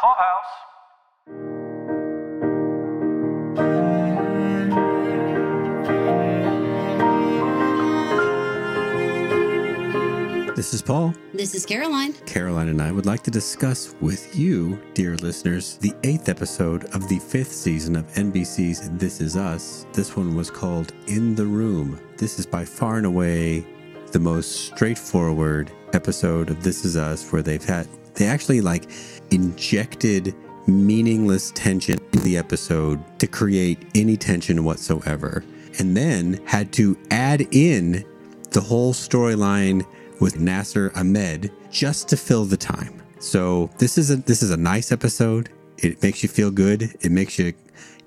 Clubhouse. This is Paul. This is Caroline. Caroline and I would like to discuss with you, dear listeners, the eighth episode of the fifth season of NBC's This Is Us. This one was called In the Room. This is by far and away the most straightforward episode of This Is Us where they've had, they actually like injected meaningless tension in the episode to create any tension whatsoever. And then had to add in the whole storyline with Nasir Ahmed just to fill the time. So this is a this is a nice episode. It makes you feel good. It makes you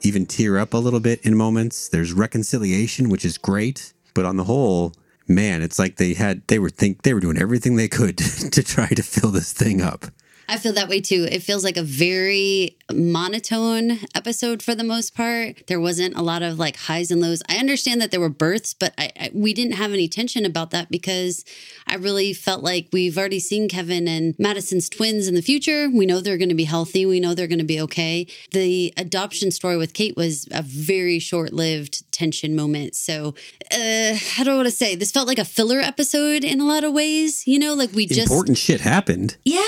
even tear up a little bit in moments. There's reconciliation, which is great. But on the whole, man, it's like they had they were think they were doing everything they could to try to fill this thing up. I feel that way too. It feels like a very monotone episode for the most part. There wasn't a lot of like highs and lows. I understand that there were births, but I, I, we didn't have any tension about that because I really felt like we've already seen Kevin and Madison's twins in the future. We know they're going to be healthy. We know they're going to be okay. The adoption story with Kate was a very short lived tension moment. So, uh, how do I want to say? This felt like a filler episode in a lot of ways. You know, like we just. Important shit happened. Yeah.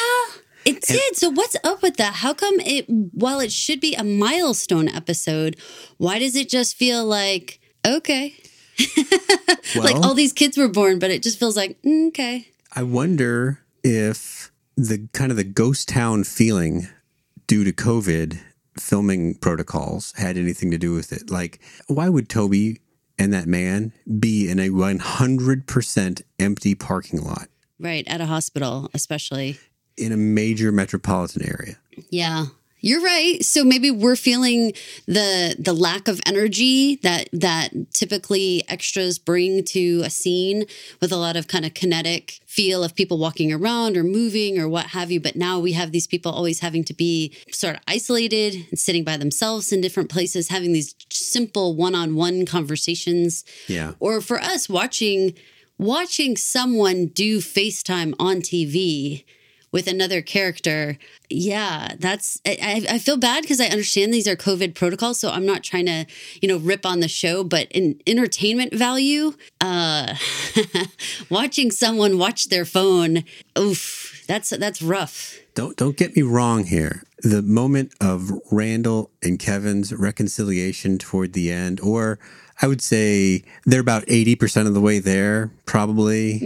It did. So what's up with that? How come it while it should be a milestone episode, why does it just feel like okay? like all these kids were born, but it just feels like mm, okay. I wonder if the kind of the ghost town feeling due to COVID filming protocols had anything to do with it. Like, why would Toby and that man be in a 100% empty parking lot Right, at a hospital, especially. In a major metropolitan area? Yeah. You're right. So maybe we're feeling the the lack of energy that that typically extras bring to a scene with a lot of kind of kinetic feel of people walking around or moving or what have you. But now we have these people always having to be sort of isolated and sitting by themselves in different places, having these simple one-on-one conversations. Yeah. Or for us watching watching someone do FaceTime on TV with another character. Yeah, that's I, I feel bad because I understand these are COVID protocols, so I'm not trying to you know rip on the show, but in entertainment value, uh, watching someone watch their phone, oof, that's that's rough. Don't don't get me wrong here. The moment of Randall and Kevin's reconciliation toward the end, or I would say they're about eighty percent of the way there, probably.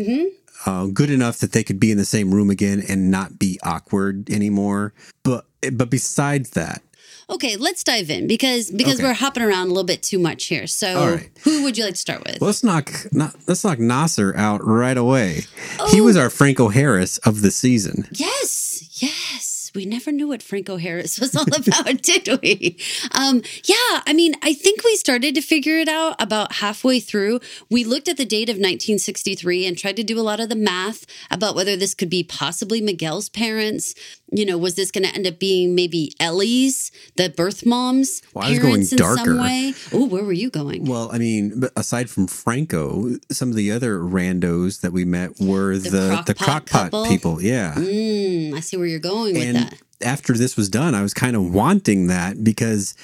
Uh, good enough that they could be in the same room again and not be awkward anymore. But but besides that, Okay, let's dive in because because Okay. we're hopping around a little bit too much here. So, right. who would you like to start with? Well, let's knock not, let's knock Nasir out right away. He was our Franco Harris of the season. Yes, yes. We never knew what Franco Harris was all about, did we? Um, yeah, I mean, I think we started to figure it out about halfway through. We looked at the date of 1963 and tried to do a lot of the math about whether this could be possibly Miguel's parents. You know, was this going to end up being maybe Ellie's, the birth mom's Well, I was parents going in darker. some way? Oh, where were you going? Well, I mean, aside from Franco, some of the other randos that we met were the the, crock-pot crockpot couple? people. Yeah. Mm, Mm, I see where you're going with and that. after this was done, I was kind of wanting that because,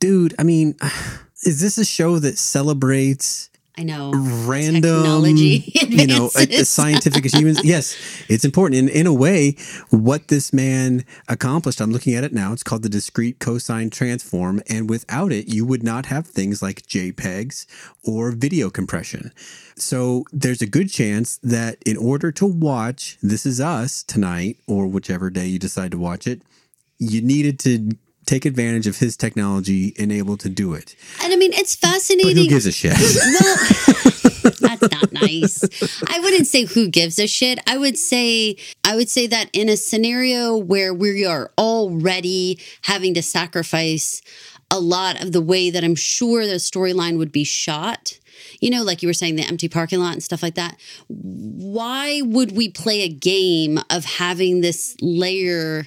dude, I mean, is this a show that celebrates I know. random, Technology you know, scientific achievements? Yes, it's important. In, in a way, what this man accomplished, I'm looking at it now, it's called the discrete cosine transform. And without it, you would not have things like JPEGs or video compression. So there's a good chance that in order to watch This Is Us tonight, or whichever day you decide to watch it, you needed to take advantage of his technology and able to do it. And I mean, it's But fascinating. who gives a shit? Well, that's not nice. I wouldn't say who gives a shit. I would say I would say that in a scenario where we are already having to sacrifice a lot of the way that I'm sure the storyline would be shot. You know, like you were saying, the empty parking lot and stuff like that. Why would we play a game of having this layer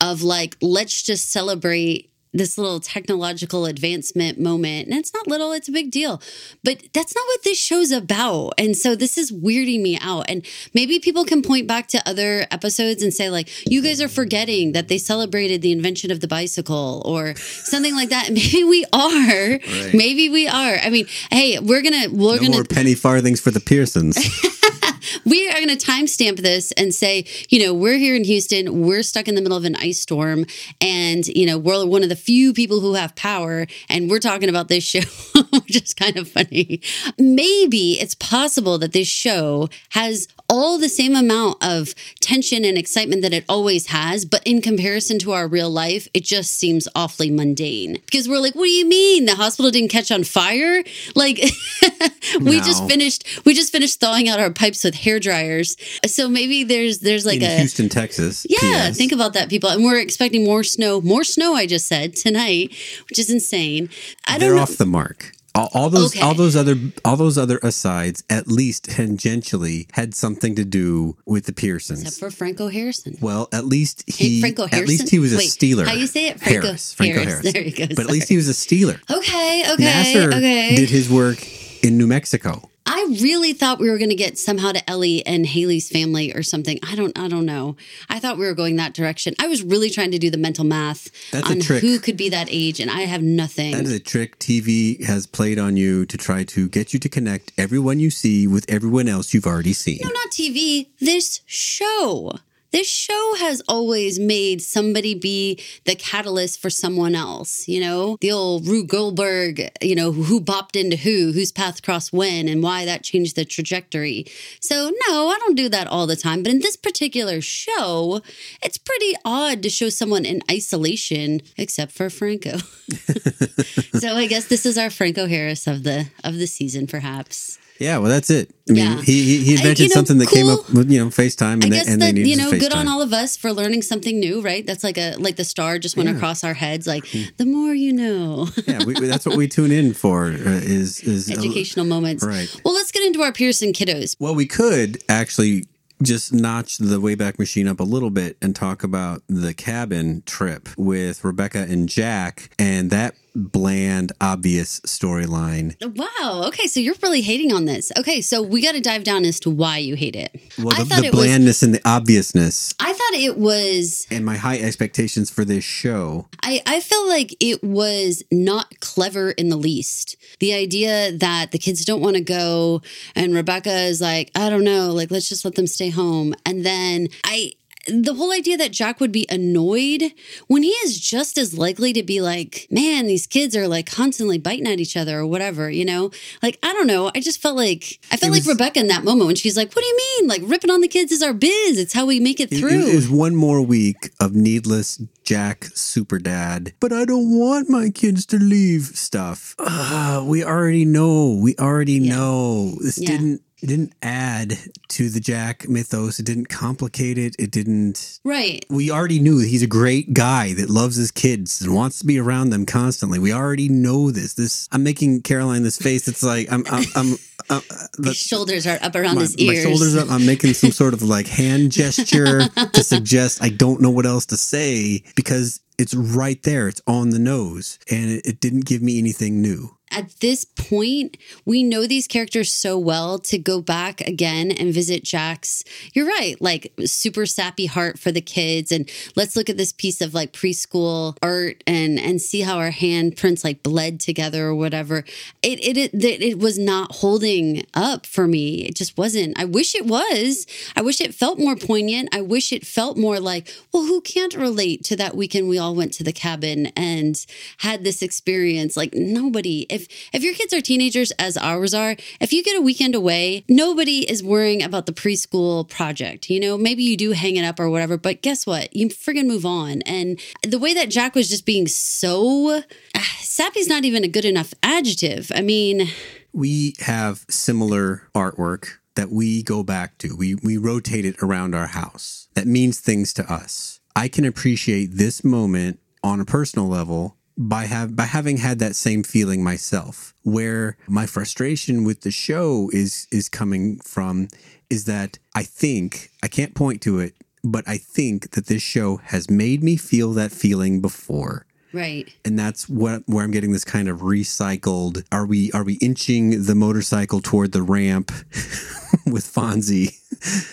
of like, let's just celebrate this little technological advancement moment. And it's not little, it's a big deal. But that's not what this show's about. And so this is weirding me out. And maybe people can point back to other episodes and say, like, you guys are forgetting that they celebrated the invention of the bicycle or something like that. Maybe we are. Right. Maybe we are. I mean, hey, we're gonna we're no gonna more penny farthings for the Pearsons. we are going to timestamp this and say, you know, we're here in Houston, we're stuck in the middle of an ice storm, and you know, we're one of the few people who have power, and we're talking about this show, which is kind of funny. Maybe it's possible that this show has all the same amount of tension and excitement that it always has, but in comparison to our real life, it just seems awfully mundane. Because we're like, what do you mean the hospital didn't catch on fire? Like we no. just finished we just finished thawing out our pipes with hair dryers. So maybe there's there's like in a Houston, Texas. Yeah, PS. think about that, people. And we're expecting more snow, more snow. I just said tonight, which is insane. I don't They're know. off the mark. All, all those, Okay. all those other, all those other asides, at least tangentially, had something to do with the Pearsons. Except for Franco Harrison. well, at least Hey, he, Franco at least he was a Wait, Steeler. how you say it? Franco Harris. Franco Harris. Harris. There you go, But at least he was a Steeler. Okay, okay, Nasir okay. did his work in New Mexico. I really thought we were going to get somehow to Ellie and Haley's family or something. I don't I don't know. I thought we were going that direction. I was really trying to do the mental math That's a on trick. who could be that age and I have nothing. That is a trick TV has played on you to try to get you to connect everyone you see with everyone else you've already seen. no, not TV, this show. This show has always made somebody be the catalyst for someone else. You know, the old Rube Goldberg, you know, who bopped into who, whose path crossed when, and why that changed the trajectory. So, no, I don't do that all the time. But in this particular show, it's pretty odd to show someone in isolation, except for Franco. so I guess this is our Franco Harris of the of the season, perhaps. Yeah, well, that's it. I mean, Yeah. he, he he Uh, invented you know, something that came up with you know FaceTime, and, I guess that you know, good on all of us for learning something new, right? That's like a like the star just went Yeah. across our heads. Like the more you know, yeah, we, that's what we tune in for. Uh, is is educational moments. right. Well, let's get into our Pearson kiddos. Well, we could actually just notch the Wayback Machine up a little bit and talk about the cabin trip with Rebecca and Jack and that bland, obvious storyline. Wow. Okay, so you're really hating on this. Okay, so we got to dive down as to why you hate it. Well, I the, thought the it was. blandness and the obviousness I thought it was. and my high expectations for this show. I, I felt like it was not clever in the least. The idea that the kids don't want to go and Rebecca is like, I don't know, like let's just let them stay home. And then I the whole idea that Jack would be annoyed when he is just as likely to be like, man, these kids are like constantly biting at each other or whatever, you know? Like, I don't know. I just felt like, I felt It like Rebecca in that moment when she's like, what do you mean? Like, ripping on the kids is our biz. It's how we make it It- through. It, was one more week of needless Jack super dad, but I don't want my kids to leave stuff. Uh, we already know. We already know. This Yeah. didn't it didn't add to the Jack mythos. It didn't complicate it. It didn't right. we already knew he's a great guy that loves his kids and wants to be around them constantly. We already know this. This I'm making Caroline this face. It's like I'm I'm, I'm, uh, the, His shoulders are up around my, his my shoulders up. I'm making some sort of like hand gesture to suggest I don't know what else to say because it's right there. It's on the nose, and it, it didn't give me anything new. At this point, we know these characters so well to go back again and visit Jack's. You're right, like super sappy heart for the kids, and let's look at this piece of like preschool art and and see how our handprints like bled together or whatever. It it it, it was not holding up for me. It just wasn't. I wish it was. I wish it felt more poignant. I wish it felt more like, well, who can't relate to that weekend we all went to the cabin and had this experience? Like nobody. If if your kids are teenagers as ours are, if you get a weekend away, nobody is worrying about the preschool project. You know, maybe you do hang it up or whatever, but guess what? You friggin' move on. And the way that Jack was just being so ah, sappy's not even a good enough adjective. I mean, We have similar artwork that we go back to. We we rotate it around our house. That means things to us. I can appreciate this moment on a personal level by have by having had that same feeling myself. Where my frustration with the show is is coming from is that I think I can't point to it, but I think that this show has made me feel that feeling before. Right. and that's what where I'm getting this kind of recycled. Are we are we inching the motorcycle toward the ramp with Fonzie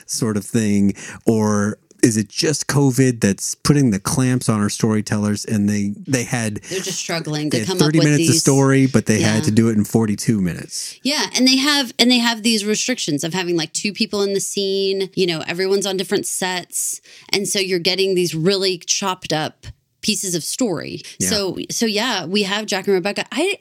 sort of thing, or is it just COVID that's putting the clamps on our storytellers and they they had They're just struggling to come 30 up with minutes these of story, but they Yeah. had to do it in 42 minutes. Yeah, and they have and they have these restrictions of having like two people in the scene, you know, everyone's on different sets, and so you're getting these really chopped up pieces of story. Yeah. So so yeah, we have Jack and Rebecca. I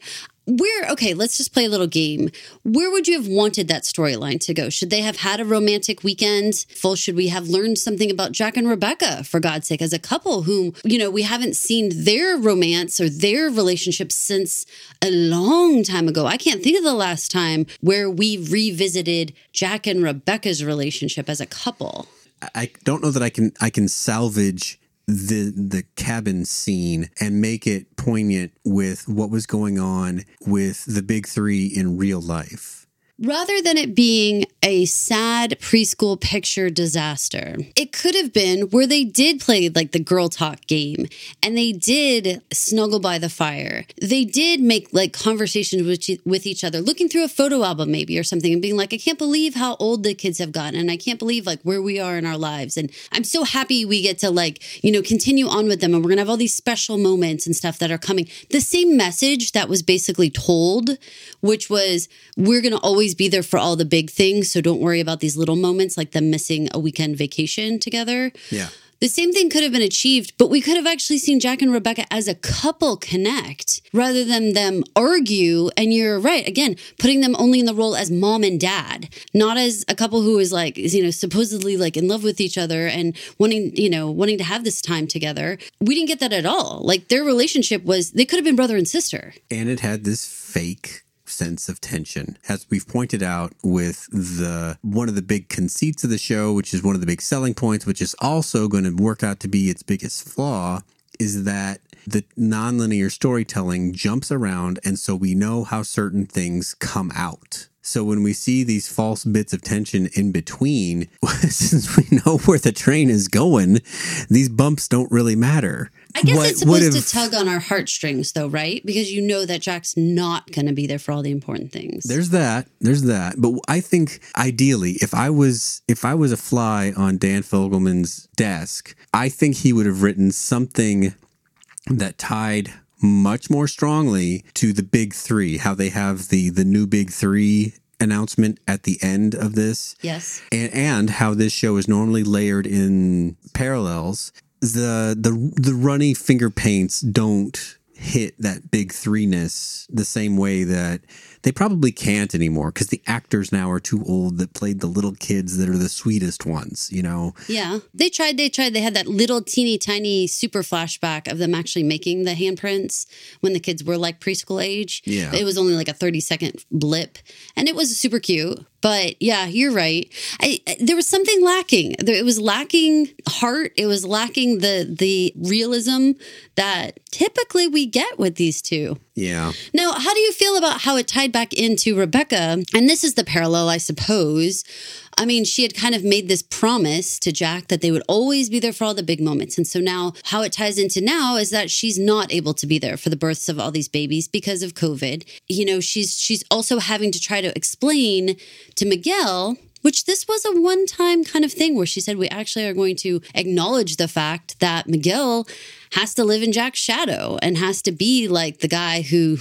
where okay, let's just play a little game. Where would you have wanted that storyline to go? Should they have had a romantic weekend? Full should we have learned something about Jack and Rebecca for God's sake as a couple whom, you know, we haven't seen their romance or their relationship since a long time ago. I can't think of the last time where we revisited Jack and Rebecca's relationship as a couple. I- don't know that I can I can salvage the the cabin scene and make it poignant with what was going on with the big 3 in real life. Rather than it being a sad preschool picture disaster, it could have been where they did play like the girl talk game and they did snuggle by the fire. They did make like conversations with, with each other, looking through a photo album maybe or something and being like, I can't believe how old the kids have gotten and I can't believe like where we are in our lives. And I'm so happy we get to like, you know, continue on with them and we're going to have all these special moments and stuff that are coming. The same message that was basically told, which was, we're going to always be there for all the big things. So don't worry about these little moments like them missing a weekend vacation together. Yeah. The same thing could have been achieved, but we could have actually seen Jack and Rebecca as a couple connect rather than them argue. And you're right, again, putting them only in the role as mom and dad, not as a couple who is like, you know, supposedly like in love with each other and wanting, you know, wanting to have this time together. We didn't get that at all. Like their relationship was, they could have been brother and sister. and it had this fake sense of tension. As we've pointed out with the one of the big conceits of the show which is one of the big selling points which is also going to work out to be its biggest flaw is that the nonlinear storytelling jumps around and so we know how certain things come out so when we see these false bits of tension in between since we know where the train is going these bumps don't really matter I guess What it's supposed have- to tug on our heartstrings, though, right? Because you know that Jack's not going to be there for all the important things. There's that. There's that. But I think ideally, if I was if I was a fly on Dan Fogelman's desk, I think he would have written something that tied much more strongly to the big three, how they have the the new big three announcement at the end of this yes. and, and how this show is normally layered in parallels. The the the runny finger paints don't hit that big threeness the same way that they probably can't anymore because the actors now are too old that played the little kids that are the sweetest ones. You know, Yeah. They tried, they tried. They had that little teeny tiny super flashback of them actually making the handprints when the kids were like preschool age. Yeah. It was only like a 30 second blip and it was super cute. But yeah, you're right. I, I- there was something lacking. There, it was lacking heart. It was lacking the the realism that typically we get with these two. yeah. Now, how do you feel about how it tied back into Rebecca? And this is the parallel, I suppose. I mean, she had kind of made this promise to Jack that they would always be there for all the big moments. And so now, how it ties into now is that she's not able to be there for the births of all these babies because of COVID. You know, she's she's also having to try to explain to Miguel which this was a one time kind of thing where she said, We actually are going to acknowledge the fact that Miguel has to live in Jack's shadow and has to be like the guy who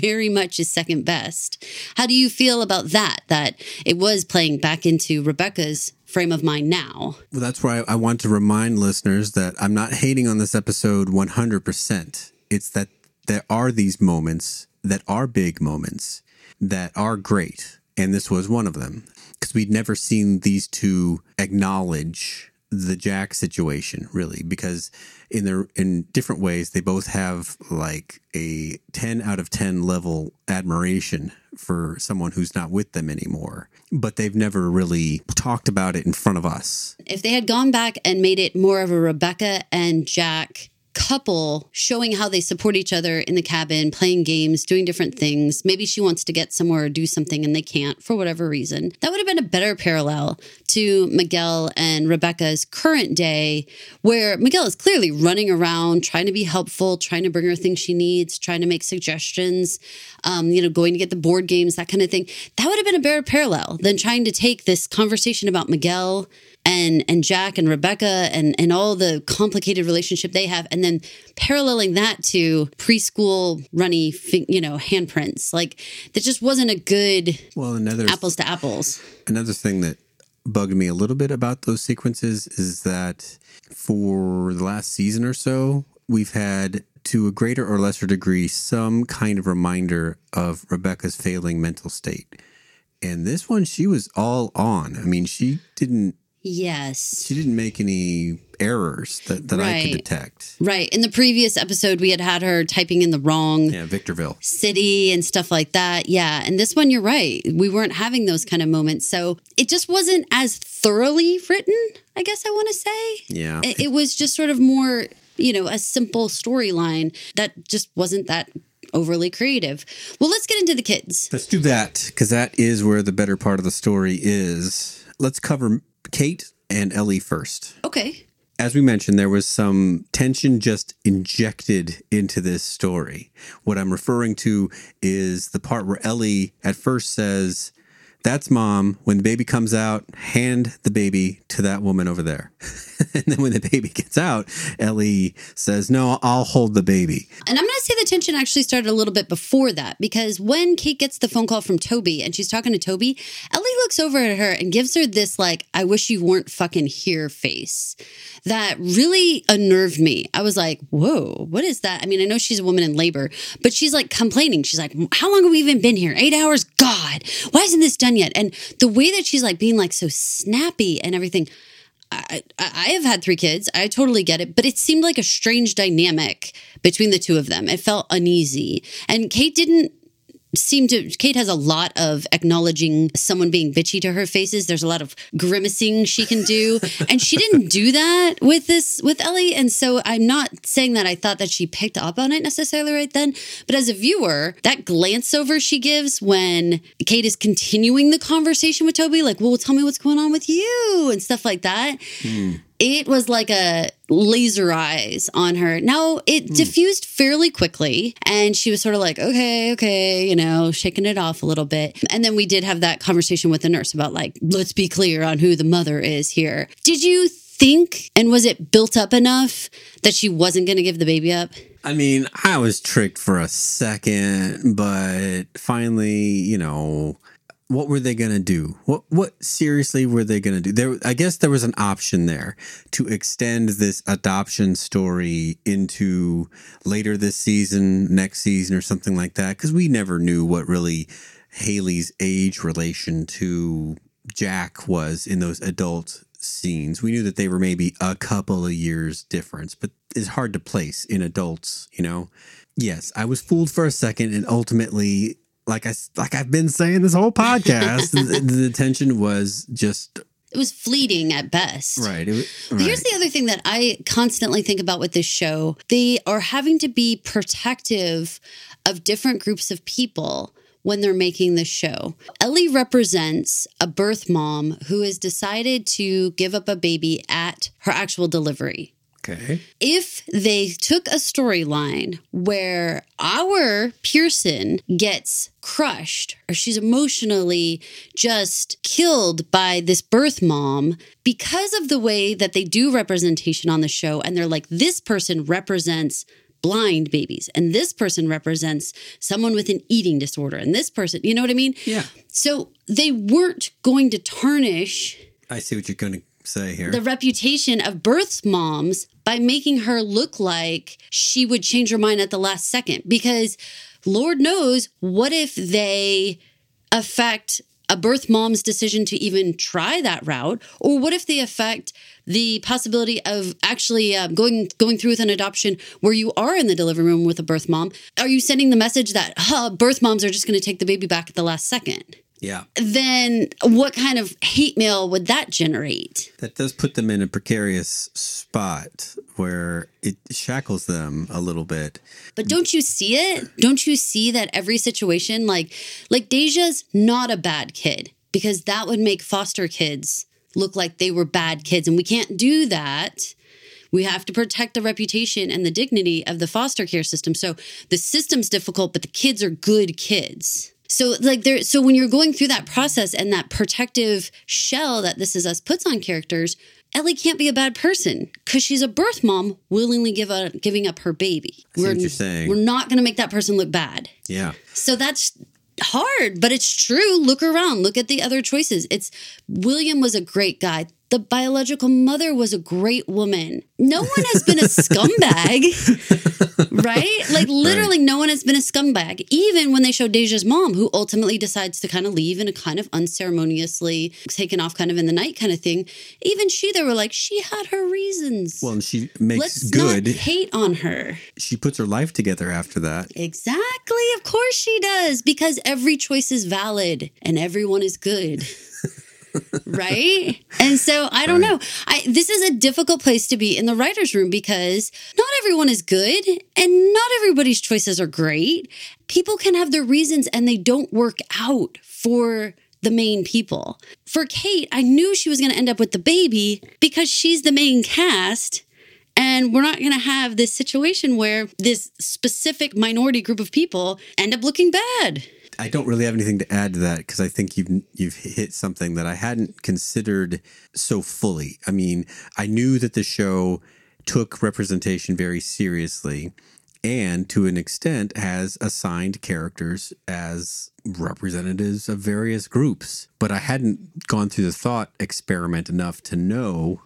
very much is second best. How do you feel about that? That it was playing back into Rebecca's frame of mind now. Well, that's why I want to remind listeners that I'm not hating on this episode 100%. It's that there are these moments that are big moments that are great. And this was one of them because we'd never seen these two acknowledge the Jack situation really because in their in different ways they both have like a 10 out of 10 level admiration for someone who's not with them anymore. But they've never really talked about it in front of us. If they had gone back and made it more of a Rebecca and Jack couple showing how they support each other in the cabin, playing games, doing different things. Maybe she wants to get somewhere or do something and they can't for whatever reason. That would have been a better parallel to Miguel and Rebecca's current day, where Miguel is clearly running around, trying to be helpful, trying to bring her things she needs, trying to make suggestions, um, you know, going to get the board games, that kind of thing. That would have been a better parallel than trying to take this conversation about Miguel and and Jack and Rebecca and and all the complicated relationship they have, and then paralleling that to preschool runny, you know, handprints. Like that just wasn't a good well another apples to apples. Another thing that bugged me a little bit about those sequences is that for the last season or so, we've had to a greater or lesser degree some kind of reminder of Rebecca's failing mental state. And this one, she was all on. I mean, she didn't Yes. She didn't make any errors that, that right. I could detect. Right. In the previous episode, we had had her typing in the wrong yeah, Victorville city and stuff like that. Yeah. And this one, you're right. We weren't having those kind of moments. So it just wasn't as thoroughly written, I guess I want to say. Yeah. It, it was just sort of more, you know, a simple storyline that just wasn't that overly creative. Well, let's get into the kids. Let's do that because that is where the better part of the story is. Let's cover Kate and Ellie first. Okay. As we mentioned, there was some tension just injected into this story. What I'm referring to is the part where Ellie at first says, that's mom. When the baby comes out, hand the baby to that woman over there. and then when the baby gets out, Ellie says, No, I'll hold the baby. And I'm going to say the tension actually started a little bit before that because when Kate gets the phone call from Toby and she's talking to Toby, Ellie looks over at her and gives her this, like, I wish you weren't fucking here face that really unnerved me. I was like, Whoa, what is that? I mean, I know she's a woman in labor, but she's like complaining. She's like, How long have we even been here? Eight hours? God, why isn't this done yet. And the way that she's like being like so snappy and everything. I, I have had three kids. I totally get it, but it seemed like a strange dynamic between the two of them. It felt uneasy. And Kate didn't seem to Kate has a lot of acknowledging someone being bitchy to her faces. There's a lot of grimacing she can do. and she didn't do that with this with Ellie. And so I'm not saying that I thought that she picked up on it necessarily right then. But as a viewer, that glance over she gives when Kate is continuing the conversation with Toby, like, well, tell me what's going on with you and stuff like that. Mm it was like a laser eyes on her. Now it mm. diffused fairly quickly, and she was sort of like, okay, okay, you know, shaking it off a little bit. And then we did have that conversation with the nurse about, like, let's be clear on who the mother is here. Did you think, and was it built up enough that she wasn't going to give the baby up? I mean, I was tricked for a second, but finally, you know, what were they going to do? What what seriously were they going to do? There, I guess there was an option there to extend this adoption story into later this season, next season, or something like that, because we never knew what really Haley's age relation to Jack was in those adult scenes. We knew that they were maybe a couple of years difference, but it's hard to place in adults, you know. Yes, I was fooled for a second, and ultimately like I like I've been saying this whole podcast, the, the tension was just it was fleeting at best. Right. Was, right. Here's the other thing that I constantly think about with this show. They are having to be protective of different groups of people when they're making the show. Ellie represents a birth mom who has decided to give up a baby at her actual delivery. Okay. If they took a storyline where our Pearson gets crushed or she's emotionally just killed by this birth mom because of the way that they do representation on the show, and they're like, this person represents blind babies and this person represents someone with an eating disorder and this person you know what i mean? Yeah. So they weren't going to tarnish i see what you're going to say here. The reputation of birth moms by making her look like she would change her mind at the last second. Because Lord knows, what if they affect a birth mom's decision to even try that route or what if they affect the possibility of actually uh, going going through with an adoption where you are in the delivery room with a birth mom are you sending the message that huh, birth moms are just going to take the baby back at the last second Yeah. then what kind of hate mail would that generate? That does put them in a precarious spot where it shackles them a little bit. But don't you see it? Don't you see that every situation, like like Deja's not a bad kid because that would make foster kids look like they were bad kids, and we can't do that. We have to protect the reputation and the dignity of the foster care system. So the system's difficult, but the kids are good kids. So like there so when you're going through that process and that protective shell that this is us puts on characters, Ellie can't be a bad person because she's a birth mom willingly give a, giving up her baby. I see what you're saying. We're not going to make that person look bad. Yeah. So that's hard, but it's true. Look around. Look at the other choices. It's William was a great guy. The biological mother was a great woman. No one has been a scumbag, right? Like literally, no one has been a scumbag. Even when they show Deja's mom, who ultimately decides to kind of leave in a kind of unceremoniously taken off, kind of in the night kind of thing. Even she, they were like, she had her reasons. Well, and she makes Let's good. not hate on her. She puts her life together after that. Exactly. Of course she does, because every choice is valid and everyone is good. right? And so I don't Right. know. I this is a difficult place to be in the writers room because not everyone is good and not everybody's choices are great. People can have their reasons and they don't work out for the main people. For Kate, I knew she was going to end up with the baby because she's the main cast and we're not going to have this situation where this specific minority group of people end up looking bad. I don't really have anything to add to that because I think you've you've hit something that I hadn't considered so fully. I mean, I knew that the show took representation very seriously and to an extent has assigned characters as representatives of various groups, but I hadn't gone through the thought experiment enough to know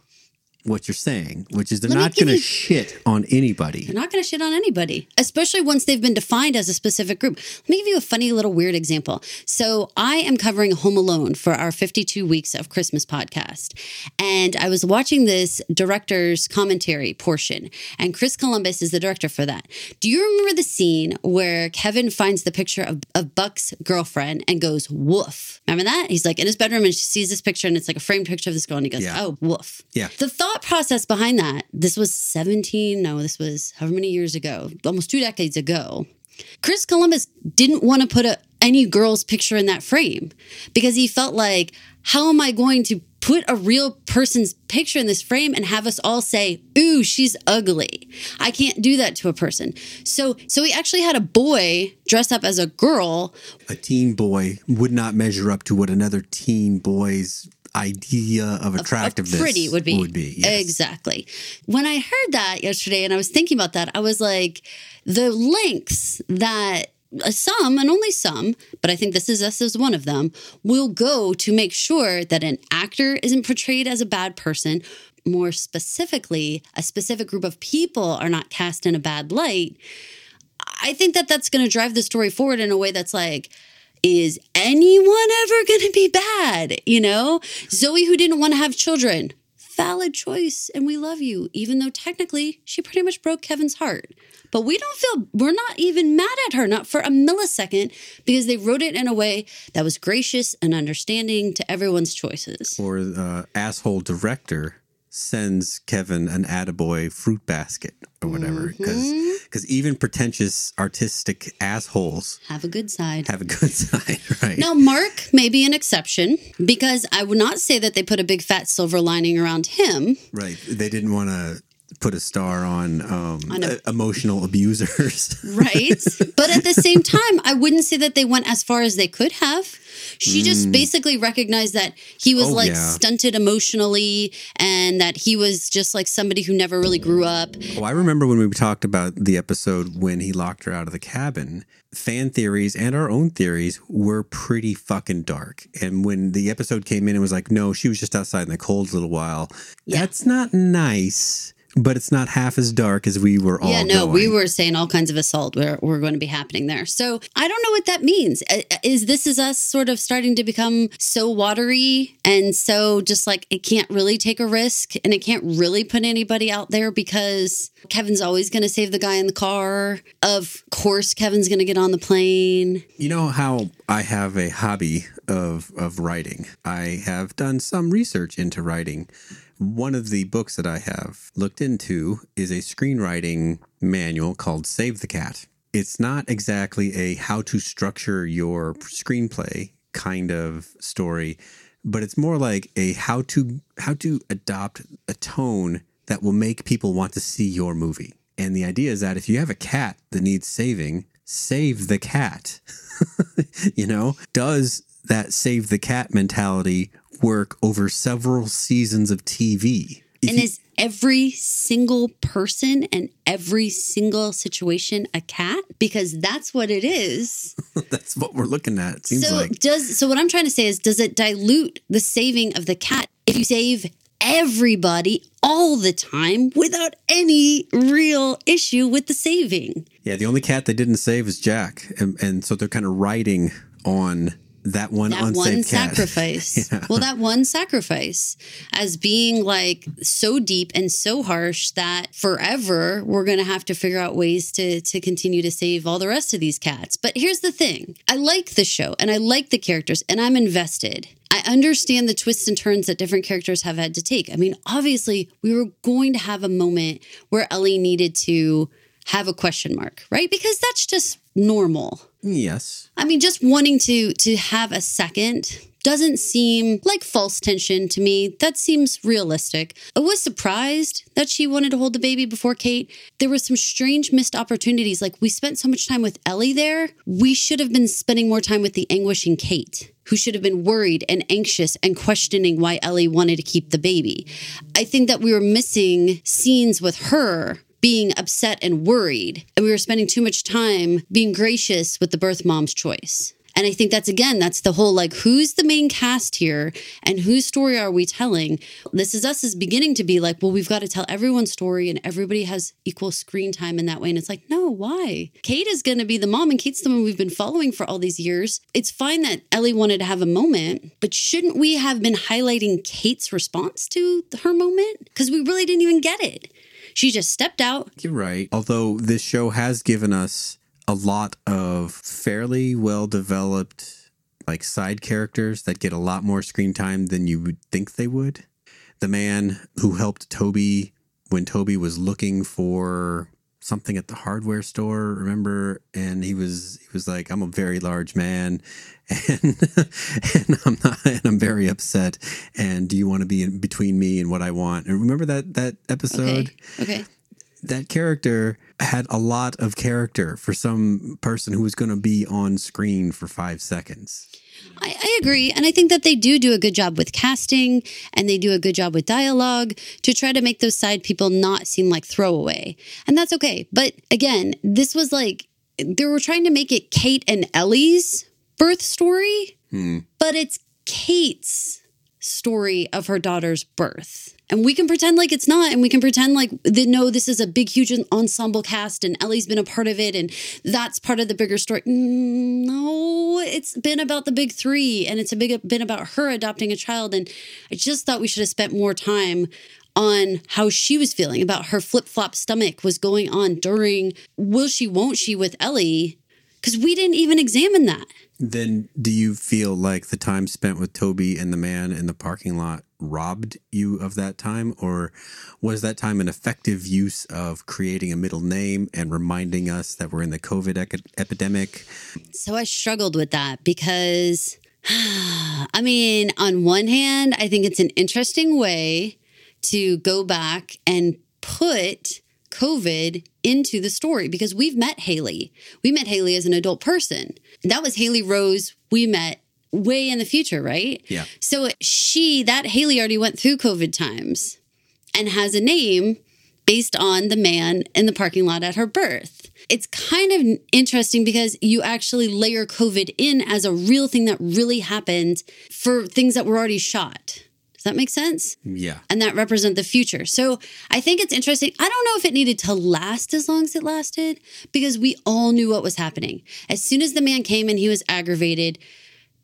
what you're saying, which is they're Let not going to shit on anybody. They're not going to shit on anybody, especially once they've been defined as a specific group. Let me give you a funny little weird example. So, I am covering Home Alone for our 52 weeks of Christmas podcast. And I was watching this director's commentary portion, and Chris Columbus is the director for that. Do you remember the scene where Kevin finds the picture of, of Buzz's girlfriend and goes, woof? Remember that? He's like in his bedroom and she sees this picture, and it's like a framed picture of this girl, and he goes, Yeah. oh, woof. Yeah. The thought process behind that, this was 17, no, this was however many years ago, almost two decades ago. Chris Columbus didn't want to put a, any girl's picture in that frame because he felt like, how am I going to put a real person's picture in this frame and have us all say, ooh, she's ugly. I can't do that to a person. So so he actually had a boy dress up as a girl a teen boy would not measure up to what another teen boy's idea of attractiveness pretty would be. Would be yes. Exactly. When I heard that yesterday and I was thinking about that, I was like, the lengths that some and only some, but I think this is us as one of them, will go to make sure that an actor isn't portrayed as a bad person. More specifically, a specific group of people are not cast in a bad light. I think that that's going to drive the story forward in a way that's like, is anyone ever going to be bad? You know, Zoe, who didn't want to have children, valid choice, and we love you, even though technically she pretty much broke Kevin's heart. But we don't feel, we're not even mad at her, not for a millisecond, because they wrote it in a way that was gracious and understanding to everyone's choices. Or uh, asshole director sends Kevin an attaboy fruit basket or whatever because Mm-hmm. even pretentious artistic assholes Have a good side. have a good side, right? Now, Marc may be an exception because I would not say that they put a big fat silver lining around him. Right. They didn't want to put a star on um, On a- emotional abusers. right? but at the same time, I wouldn't say that they went as far as they could have. She just basically recognized that he was Mm. Oh, like yeah. stunted emotionally and that he was just like somebody who never really grew up. Oh, I remember when we talked about the episode when he locked her out of the cabin. Fan theories and our own theories were pretty fucking dark. And when the episode came in, it was like, no, she was just outside in the cold a little while. Yeah. That's not nice, but it's not half as dark as we were all. yeah, no, going. we were saying all kinds of assault were, were going to be happening there. So I don't know what that means. Uh, Is this is us sort of starting to become so watery and so just like it can't really take a risk and it can't really put anybody out there because Kevin's always going to save the guy in the car. Of course, Kevin's going to get on the plane. You know how I have a hobby of, of writing. I have done some research into writing. One of the books that I have looked into is a screenwriting manual called Save the Cat. It's not exactly a how to structure your screenplay kind of story, but it's more like a how to how to adopt a tone that will make people want to see your movie. And the idea is that if you have a cat that needs saving, save the cat. you know, does that save the cat mentality work over several seasons of TV? If and you, is every single person and every single situation a cat? Because that's what it is. that's what we're looking at. It seems so like. does so what I'm trying to say is does it dilute the saving of the cat if you save everybody all the time without any real issue with the saving? Yeah, the only cat they didn't save is Jack. And, and so they're kind of riding on that one that one sacrifice. yeah. Well, that one sacrifice as being like so deep and so harsh that forever we're going to have to figure out ways to to continue to save all the rest of these cats. But here's the thing: I like the show and I like the characters and I'm invested. I understand the twists and turns that different characters have had to take. I mean, obviously, we were going to have a moment where Ellie needed to have a question mark, right? Because that's just normal. Yes. I mean, just wanting to to have a second doesn't seem like false tension to me. That seems realistic. I was surprised that she wanted to hold the baby before Kate. There were some strange missed opportunities. Like we spent so much time with Ellie there. We should have been spending more time with the anguishing Kate, who should have been worried and anxious and questioning why Ellie wanted to keep the baby. I think that we were missing scenes with her being upset and worried. And we were spending too much time being gracious with the birth mom's choice. And I think that's again, that's the whole like, who's the main cast here and whose story are we telling? This is us is beginning to be like, well, we've got to tell everyone's story and everybody has equal screen time in that way. And it's like, no, why? Kate is going to be the mom and Kate's the one we've been following for all these years. It's fine that Ellie wanted to have a moment, but shouldn't we have been highlighting Kate's response to her moment? Because we really didn't even get it. She just stepped out. You're right. Although this show has given us a lot of fairly well developed like side characters that get a lot more screen time than you would think they would. The man who helped Toby when Toby was looking for something at the hardware store, remember? And he was he was like, "I'm a very large man, and and I'm not, and I'm very upset. And do you want to be in between me and what I want?" And remember that that episode? Okay. okay. That character had a lot of character for some person who was going to be on screen for five seconds. I, I, agree. And I think that they do do a good job with casting and they do a good job with dialogue to try to make those side people not seem like throwaway. And that's okay. But again, this was like they were trying to make it Kate and Ellie's birth story, hmm. but it's Kate's story of her daughter's birth. And we can pretend like it's not, and we can pretend like that, no, this is a big, huge ensemble cast, and Ellie's been a part of it, and that's part of the bigger story. Mm, no, it's been about the big three, and it's a big been about her adopting a child. And I just thought we should have spent more time on how she was feeling about her flip flop stomach was going on during will she, won't she with Ellie, because we didn't even examine that. Then do you feel like the time spent with Toby and the man in the parking lot robbed you of that time? Or was that time an effective use of creating a middle name and reminding us that we're in the COVID ec- epidemic? So I struggled with that because, I mean, on one hand, I think it's an interesting way to go back and put COVID into the story because we've met Haley. We met Haley as an adult person. That was Haley Rose we met way in the future, right? Yeah. So she, that Haley already went through COVID times and has a name based on the man in the parking lot at her birth. It's kind of interesting because you actually layer COVID in as a real thing that really happened for things that were already shot. Does that make sense? Yeah. And that represent the future. So I think it's interesting. I don't know if it needed to last as long as it lasted because we all knew what was happening. As soon as the man came and he was aggravated,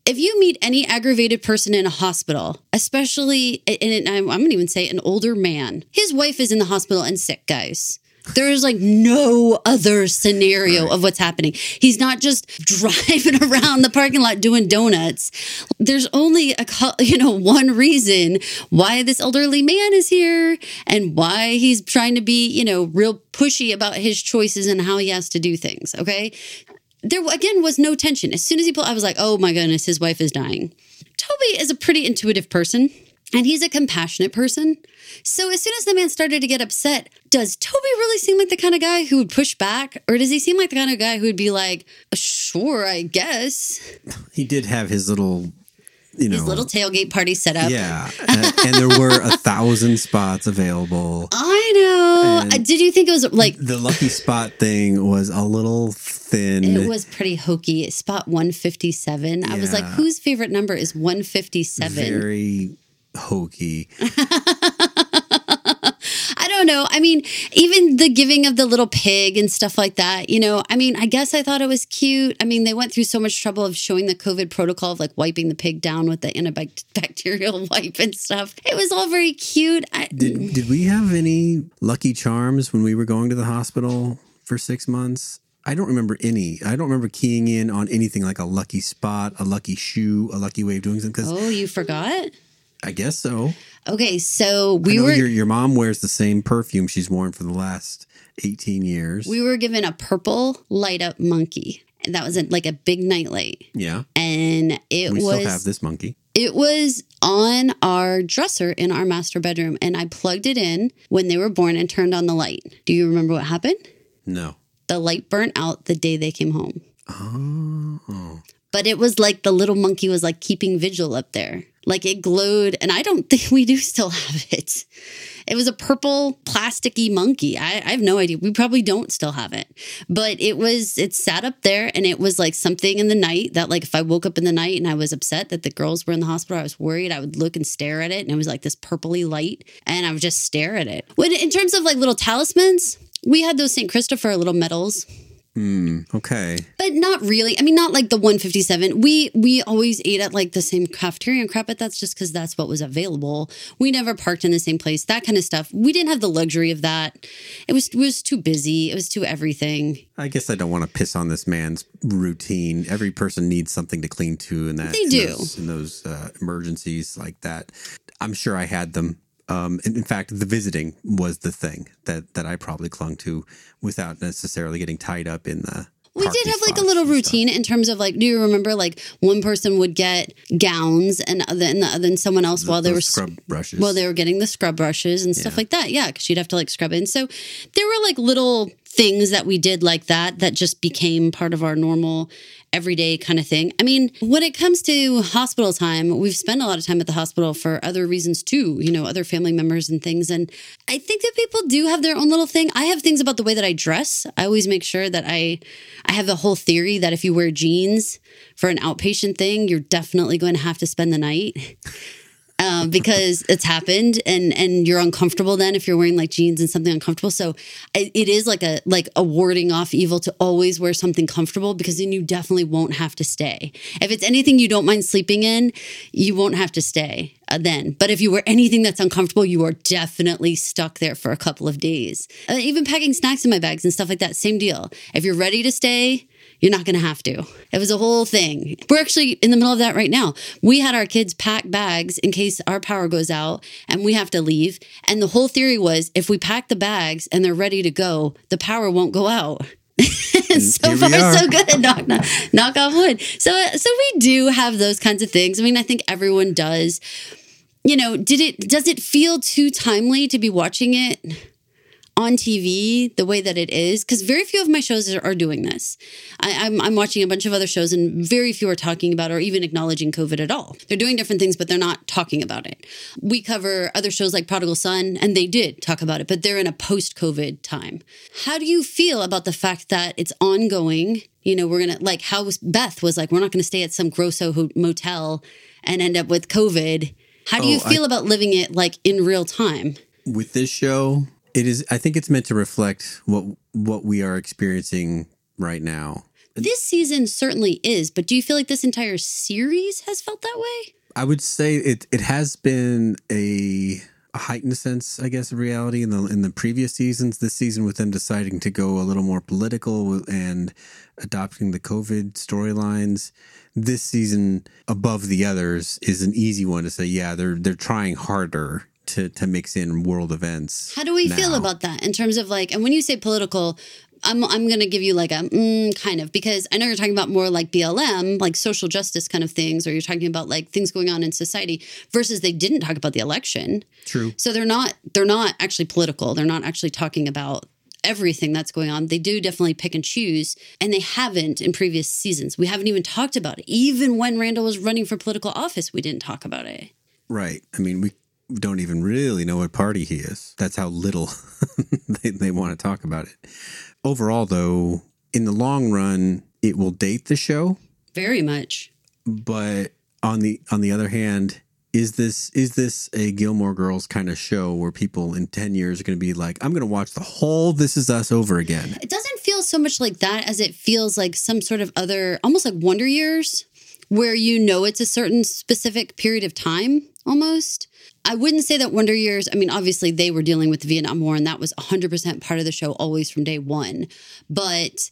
if you meet any aggravated person in a hospital, especially, and I'm going to even say an older man, his wife is in the hospital and sick, guys. There's like no other scenario right. of what's happening. He's not just driving around the parking lot doing donuts. There's only a you know one reason why this elderly man is here and why he's trying to be, you know, real pushy about his choices and how he has to do things, okay? There again was no tension. As soon as he pulled I was like, "Oh my goodness, his wife is dying." Toby is a pretty intuitive person and he's a compassionate person. So as soon as the man started to get upset, does Toby really seem like the kind of guy who would push back? Or does he seem like the kind of guy who would be like, sure, I guess? He did have his little you know, his little tailgate party set up. Yeah, uh, and there were a thousand spots available. I know. And Did you think it was like the lucky spot thing was a little thin? It was pretty hokey. Spot one fifty seven. Yeah. I was like, whose favorite number is one fifty seven? Very hokey. I don't know. I mean, even the giving of the little pig and stuff like that, you know, I mean, I guess I thought it was cute. I mean, they went through so much trouble of showing the COVID protocol of like wiping the pig down with the antibacterial wipe and stuff. It was all very cute. I, did, did we have any lucky charms when we were going to the hospital for six months? I don't remember any. I don't remember keying in on anything like a lucky spot, a lucky shoe, a lucky way of doing something. Oh, you forgot? I guess so. Okay, so we were. Your, your mom wears the same perfume she's worn for the last 18 years. We were given a purple light up monkey. And that was a, like a big nightlight. Yeah. And it we was. still have this monkey. It was on our dresser in our master bedroom. And I plugged it in when they were born and turned on the light. Do you remember what happened? No. The light burnt out the day they came home. Oh. But it was like the little monkey was like keeping vigil up there. Like it glowed, and I don't think we do still have it. It was a purple plasticky monkey. I, I, have no idea. We probably don't still have it, but it was, it sat up there and it was like something in the night that, like, if I woke up in the night and I was upset that the girls were in the hospital, I was worried, I would look and stare at it. And it was like this purpley light, and I would just stare at it. When, in terms of like little talismans, we had those St. Christopher little medals Mm, okay. But not really. I mean, not like the 157. We we always ate at like the same cafeteria and crap, but that's just because that's what was available. We never parked in the same place, that kind of stuff. We didn't have the luxury of that. It was it was too busy. It was too everything. I guess I don't want to piss on this man's routine. Every person needs something to cling to, and that they do in those, in those uh, emergencies like that. I'm sure I had them um, in, fact, the visiting was the thing that that I probably clung to without necessarily getting tied up in the. We did have like a little routine in terms of like, do you remember like one person would get gowns and then then someone else the, while they were scrub brushes. Well, they were getting the scrub brushes and stuff like that. Yeah, because you'd have to like scrub in. So there were like little things that we did like that that just became part of our normal everyday kind of thing. I mean, when it comes to hospital time, we've spent a lot of time at the hospital for other reasons too, you know, other family members and things. And I think that people do have their own little thing. I have things about the way that I dress. I always make sure that I I have the whole theory that if you wear jeans for an outpatient thing, you're definitely going to have to spend the night. uh, because it's happened and and you're uncomfortable then if you're wearing like jeans and something uncomfortable. So it is like a like a warding off evil to always wear something comfortable because then you definitely won't have to stay. If it's anything you don't mind sleeping in you won't have to stay uh, then. But if you wear anything that's uncomfortable you are definitely stuck there for a couple of days. Uh, even packing snacks in my bags and stuff like that same deal. If you're ready to stay you're not going to have to. It was a whole thing. We're actually in the middle of that right now. We had our kids pack bags in case our power goes out and we have to leave. And the whole theory was if we pack the bags and they're ready to go, the power won't go out. so far, so good. Knock, knock, knock off wood. So, uh, so we do have those kinds of things. I mean, I think everyone does. You know, did it? Does it feel too timely to be watching it? On TV the way that it is, because very few of my shows are, are doing this. I, am I'm, I'm watching a bunch of other shows, and very few are talking about or even acknowledging COVID at all. They're doing different things, but they're not talking about it. We cover other shows like Prodigal Son, and they did talk about it, but they're in a post COVID time. How do you feel about the fact that it's ongoing? You know, we're gonna like how Beth was like, we're not gonna stay at some grosso motel and end up with COVID. How do oh, you feel I, about living it like in real time? With this show, it is. I think it's meant to reflect what what we are experiencing right now. This season certainly is, but do you feel like this entire series has felt that way? I would say it. It has been a a heightened sense, I guess, of reality in the in the previous seasons. This season, with them deciding to go a little more political and adopting the COVID storylines, this season above the others is an easy one to say. Yeah, they're they're trying harder to to mix in world events. How do we feel about that in terms of like, and when you say political, I'm I'm gonna give you like a mm, kind of because I know you're talking about more like BLM, like social justice kind of things, or you're talking about like things going on in society versus they didn't talk about the election. True. So they're not they're not actually political. They're not actually talking about everything that's going on. They do definitely pick and choose, and they haven't in previous seasons. We haven't even talked about it. Even when Randall was running for political office, we didn't talk about it. Right. I mean, we don't even really know what party he is. That's how little they, they want to talk about it. Overall, though, in the long run, it will date the show. Very much. But on the on the other hand, is this is this a Gilmore Girls kind of show where people in ten years are going to be like, I'm going to watch the whole This Is Us over again? It doesn't feel so much like that as it feels like some sort of other, almost like Wonder Years, where you know it's a certain specific period of time almost. I wouldn't say that Wonder Years, I mean, obviously they were dealing with the Vietnam War and that was 100% part of the show always from day one. But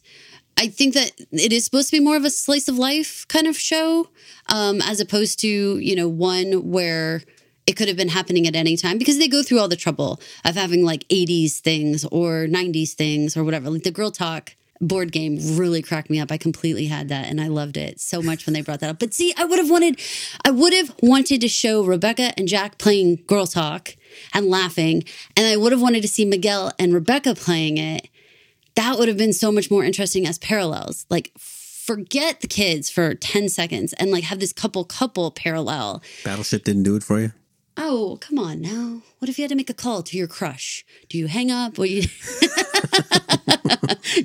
I think that it is supposed to be more of a slice of life kind of show, um, as opposed to, you know, one where it could have been happening at any time because they go through all the trouble of having like 80s things or 90s things or whatever. Like the Girl Talk board game really cracked me up. I completely had that and I loved it so much when they brought that up. But see, I would have wanted I would have wanted to show Rebecca and Jack playing Girl Talk and laughing, and I would have wanted to see Miguel and Rebecca playing it. That would have been so much more interesting as parallels. Like forget the kids for 10 seconds and like have this couple couple parallel. Battleship didn't do it for you. Oh, come on now. What if you had to make a call to your crush? Do you hang up? Or you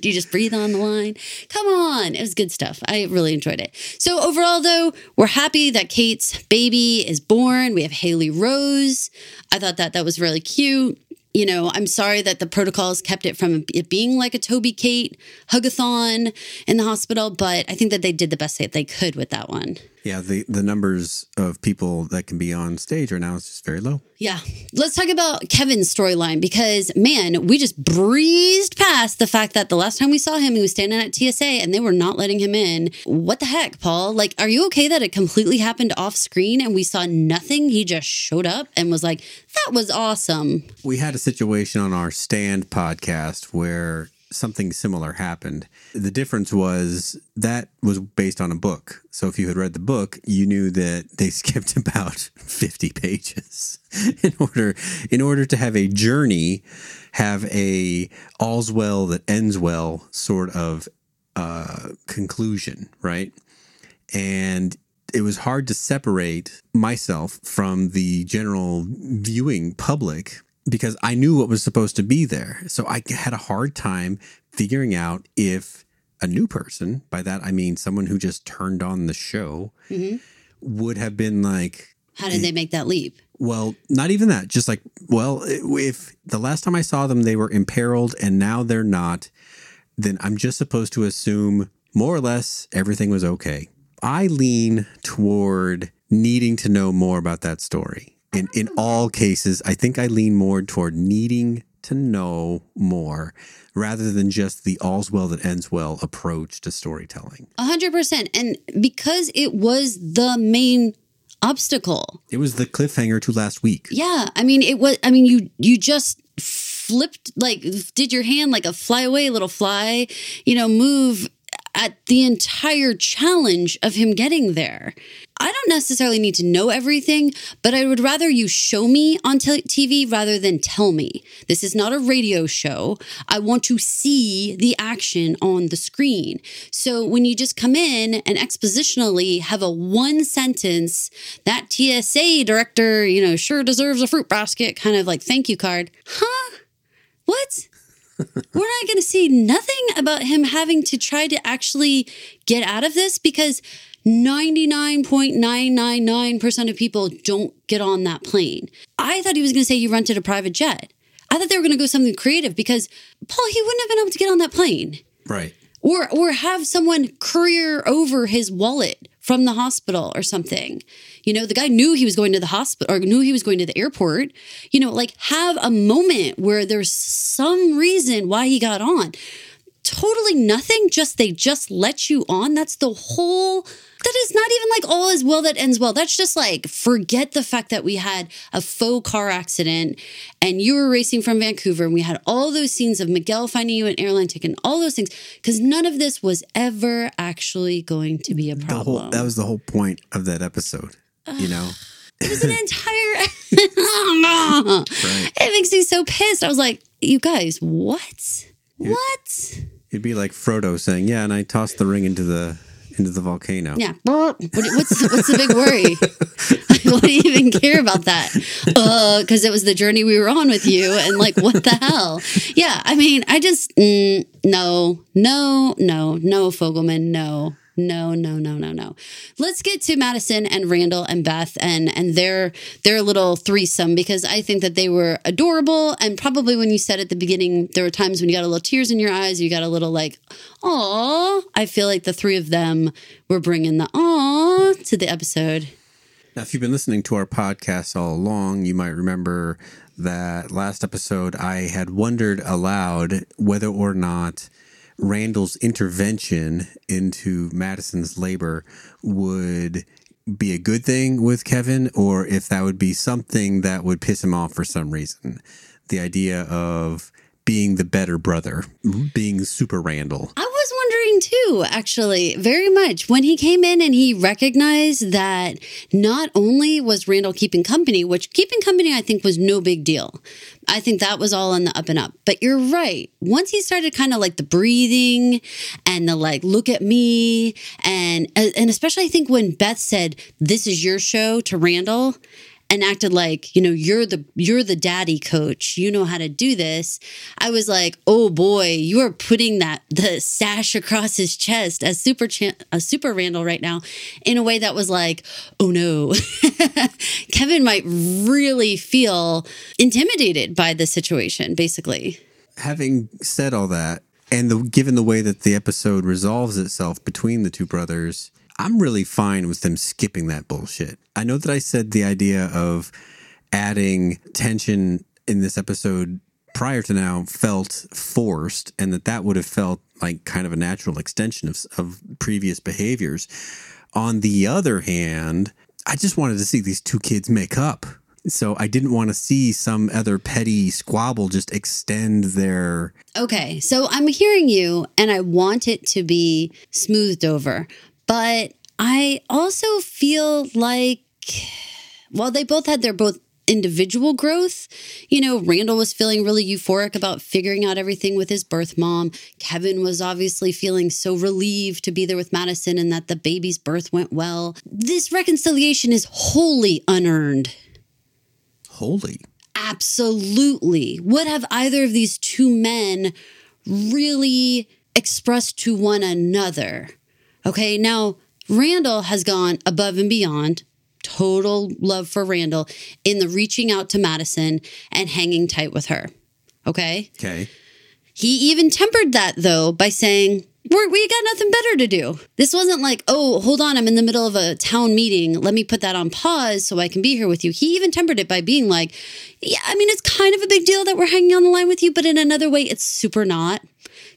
Do you just breathe on the line? Come on. It was good stuff. I really enjoyed it. So overall though, we're happy that Kate's baby is born. We have Haley Rose. I thought that that was really cute. You know, I'm sorry that the protocols kept it from it being like a Toby Kate hugathon in the hospital, but I think that they did the best that they could with that one. Yeah, the the numbers of people that can be on stage right now is just very low. Yeah. Let's talk about Kevin's storyline because, man, we just breezed past the fact that the last time we saw him, he was standing at TSA and they were not letting him in. What the heck, Paul? Like, are you okay that it completely happened off screen and we saw nothing? He just showed up and was like, that was awesome. We had a situation on our stand podcast where something similar happened. The difference was that was based on a book. So if you had read the book, you knew that they skipped about 50 pages in order in order to have a journey, have a all's well that ends well sort of uh conclusion, right? And it was hard to separate myself from the general viewing public because I knew what was supposed to be there. So I had a hard time figuring out if a new person, by that I mean someone who just turned on the show, Mm-hmm. would have been like, How did they make that leap? well, not even that. Just like, well, if the last time I saw them, they were imperiled and now they're not, then I'm just supposed to assume more or less everything was okay. I lean toward needing to know more about that story. In, in all cases, I think I lean more toward needing to know more rather than just the all's well that ends well approach to storytelling. A hundred percent. And because it was the main obstacle. It was the cliffhanger to last week. Yeah. I mean, it was, I mean, you, you just flipped, like, did your hand like a fly away little fly, you know, move at the entire challenge of him getting there. I don't necessarily need to know everything, but I would rather you show me on t- TV rather than tell me. This is not a radio show. I want to see the action on the screen. So when you just come in and expositionally have a one sentence, that TSA director, you know, sure deserves a fruit basket kind of like thank you card. Huh? What? We're not going to see nothing about him having to try to actually get out of this because 99.999% of people don't get on that plane. I thought he was going to say you rented a private jet. I thought they were going to go something creative because Paul, he wouldn't have been able to get on that plane Right. or or have someone courier over his wallet from the hospital or something. You know, the guy knew he was going to the hospital or knew he was going to the airport. You know, like have a moment where there's some reason why he got on. Totally nothing, just they just let you on. That's the whole that is not even like all is well that ends well. That's just like forget the fact that we had a faux car accident and you were racing from Vancouver and we had all those scenes of Miguel finding you an airline ticket and all those things because none of this was ever actually going to be a problem. Whole, that was the whole point of that episode, you know? It was an entire. right. It makes me so pissed. I was like, you guys, what? What? It'd be like Frodo saying, "Yeah," and I tossed the ring into the into the volcano. Yeah. What, what's what's the big worry? Why do you even care about that? Because uh, it was the journey we were on with you, and like, what the hell? Yeah. I mean, I just mm, no, no, no, no, Fogelman, no. No, no, no, no, no. Let's get to Madison and Randall and Beth and and their their little threesome because I think that they were adorable and probably when you said at the beginning there were times when you got a little tears in your eyes, you got a little like, "Aw." I feel like the three of them were bringing the "aw" to the episode. Now, if you've been listening to our podcast all along, you might remember that last episode I had wondered aloud whether or not Randall's intervention into Madison's labor would be a good thing with Kevin or if that would be something that would piss him off for some reason. The idea of being the better brother, mm-hmm. being super Randall. I was wondering too, actually, very much. When he came in and he recognized that not only was Randall keeping company, which keeping company I think was no big deal. I think that was all on the up and up. But you're right. Once he started kind of like the breathing and the like, look at me, and and especially I think when Beth said, "This is your show" to Randall, and acted like you know you're the you're the daddy coach. You know how to do this. I was like oh boy you are putting that the sash across his chest as super cha- a super randall right now in a way that was like oh no. Kevin might really feel intimidated by the situation basically. Having said all that and the, given the way that the episode resolves itself between the two brothers I'm really fine with them skipping that bullshit. I know that I said the idea of adding tension in this episode prior to now felt forced and that that would have felt like kind of a natural extension of, of previous behaviors. On the other hand, I just wanted to see these two kids make up. So I didn't want to see some other petty squabble just extend their. Okay. So I'm hearing you and I want it to be smoothed over. But I also feel like while they both had their both individual growth. You know, Randall was feeling really euphoric about figuring out everything with his birth mom. Kevin was obviously feeling so relieved to be there with Madison and that the baby's birth went well. This reconciliation is wholly unearned. Wholly? Absolutely. What have either of these two men really expressed to one another? Okay, now Randall has gone above and beyond, total love for Randall in the reaching out to Madison and hanging tight with her. Okay. Okay. He even tempered that though by saying, we're, we got nothing better to do. This wasn't like, oh, hold on, I'm in the middle of a town meeting. Let me put that on pause so I can be here with you. He even tempered it by being like, yeah, I mean, it's kind of a big deal that we're hanging on the line with you, but in another way, it's super not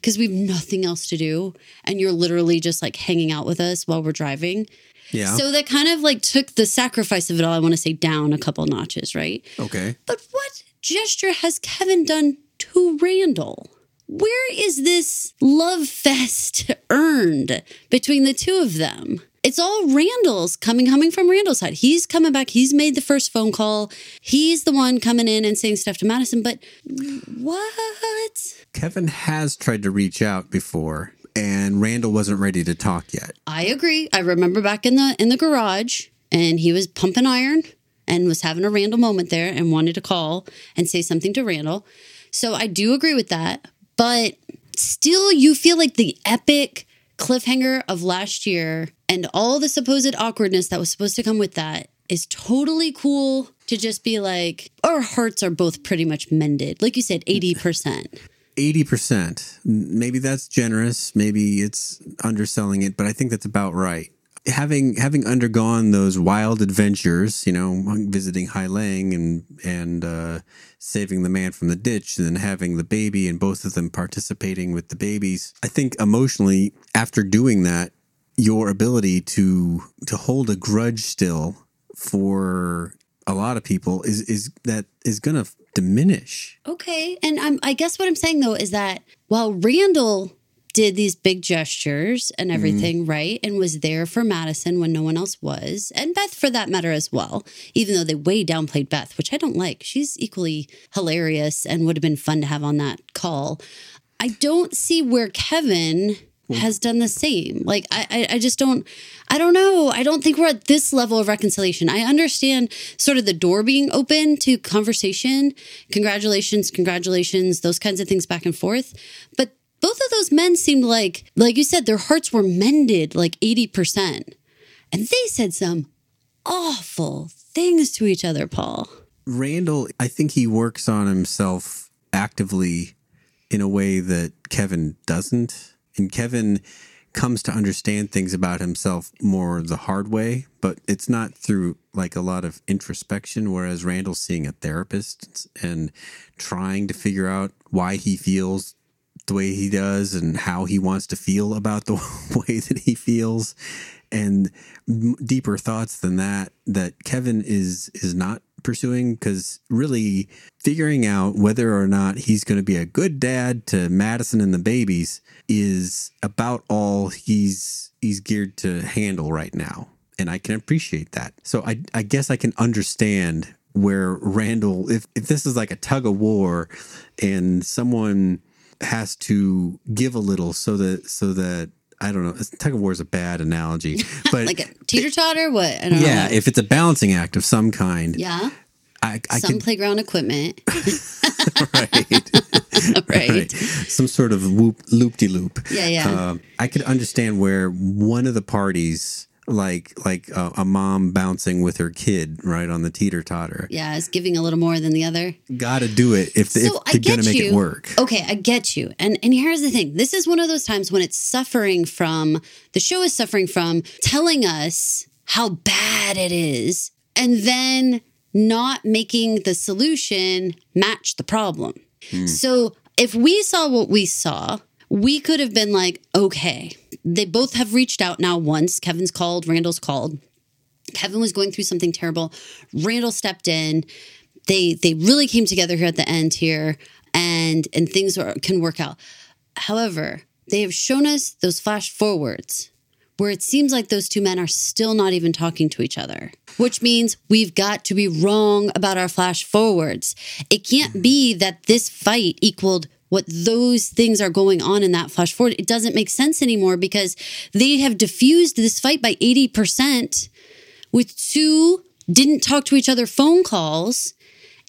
because we have nothing else to do and you're literally just like hanging out with us while we're driving. Yeah. So that kind of like took the sacrifice of it all, I want to say, down a couple notches, right? Okay. But what gesture has Kevin done to Randall? Where is this love fest earned between the two of them? It's all Randall's coming coming from Randall's side. He's coming back. He's made the first phone call. He's the one coming in and saying stuff to Madison. But what? Kevin has tried to reach out before, and Randall wasn't ready to talk yet. I agree. I remember back in the in the garage, and he was pumping iron and was having a Randall moment there, and wanted to call and say something to Randall. So I do agree with that. But still, you feel like the epic cliffhanger of last year and all the supposed awkwardness that was supposed to come with that is totally cool to just be like, our hearts are both pretty much mended. Like you said, 80%. 80%. Maybe that's generous. Maybe it's underselling it, but I think that's about right. having having undergone those wild adventures, you know, visiting Hai Lang and and uh, saving the man from the ditch, and then having the baby, and both of them participating with the babies. I think emotionally, after doing that, your ability to to hold a grudge still for a lot of people is is that is going to diminish. Okay, and I'm, I guess what I'm saying though is that while Randall did these big gestures and mm-hmm. everything, right? And was there for Madison when no one else was, and Beth for that matter as well, even though they way downplayed Beth, which I don't like. She's equally hilarious and would have been fun to have on that call. I don't see where Kevin Mm. has done the same. Like I, I, I just don't I don't know. I don't think we're at this level of reconciliation. I understand sort of the door being open to conversation, congratulations, congratulations, those kinds of things back and forth. But both of those men seemed like, like you said, their hearts were mended like 80%. And they said some awful things to each other, Paul. Randall, I think he works on himself actively in a way that Kevin doesn't. And Kevin comes to understand things about himself more the hard way, but it's not through like a lot of introspection. Whereas Randall's seeing a therapist and trying to figure out why he feels the way he does and how he wants to feel about the way that he feels and deeper thoughts than that that Kevin is is not pursuing because really figuring out whether or not he's going to be a good dad to Madison and the babies is about all he's he's geared to handle right now and I can appreciate that. So I I guess I can understand where Randall if if this is like a tug of war and someone has to give a little so that so that I don't know. Tug of war is a bad analogy, but Like a teeter totter? What? I don't yeah, know. if it's a balancing act of some kind, Yeah. I, I Some could playground equipment. right, right. some sort of loop de loop. Yeah, yeah. Um, I could understand where one of the parties, like like uh, a mom bouncing with her kid, right on the teeter totter, Yeah, it's giving a little more than the other. got to do it if, So if they're get gonna make you. it work. Okay, I get you. And and here's the thing. This is one of those times when it's suffering from the show is suffering from telling us how bad it is and then not making the solution match the problem. So if we saw what we saw, we could have been like, okay, they both have reached out now once. Kevin's called, Randall's called. Kevin was going through something terrible. Randall stepped in. They they really came together here at the end here, and and things are, can work out. However, they have shown us those flash forwards where it seems like those two men are still not even talking to each other, which means we've got to be wrong about our flash forwards. It can't be that this fight equaled what those things are going on in that flash forward. It doesn't make sense anymore because they have diffused this fight by 80% with two didn't talk to each other phone calls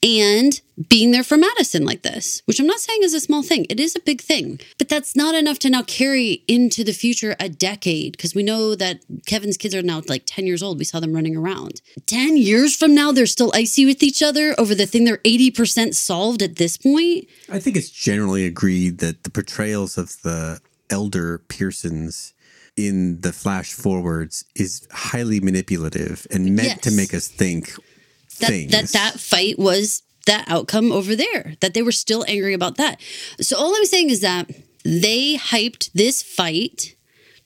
and being there for Madison like this, which I'm not saying is a small thing. It is a big thing, but that's not enough to now carry into the future a decade because we know that Kevin's kids are now like 10 years old. We saw them running around. 10 years from now, they're still icy with each other over the thing they're 80% solved at this point. I think it's generally agreed that the portrayals of the elder Pearsons in the flash forwards is highly manipulative and meant to make us think that that that fight was that outcome over there that they were still angry about that. So all i'm saying is that they hyped this fight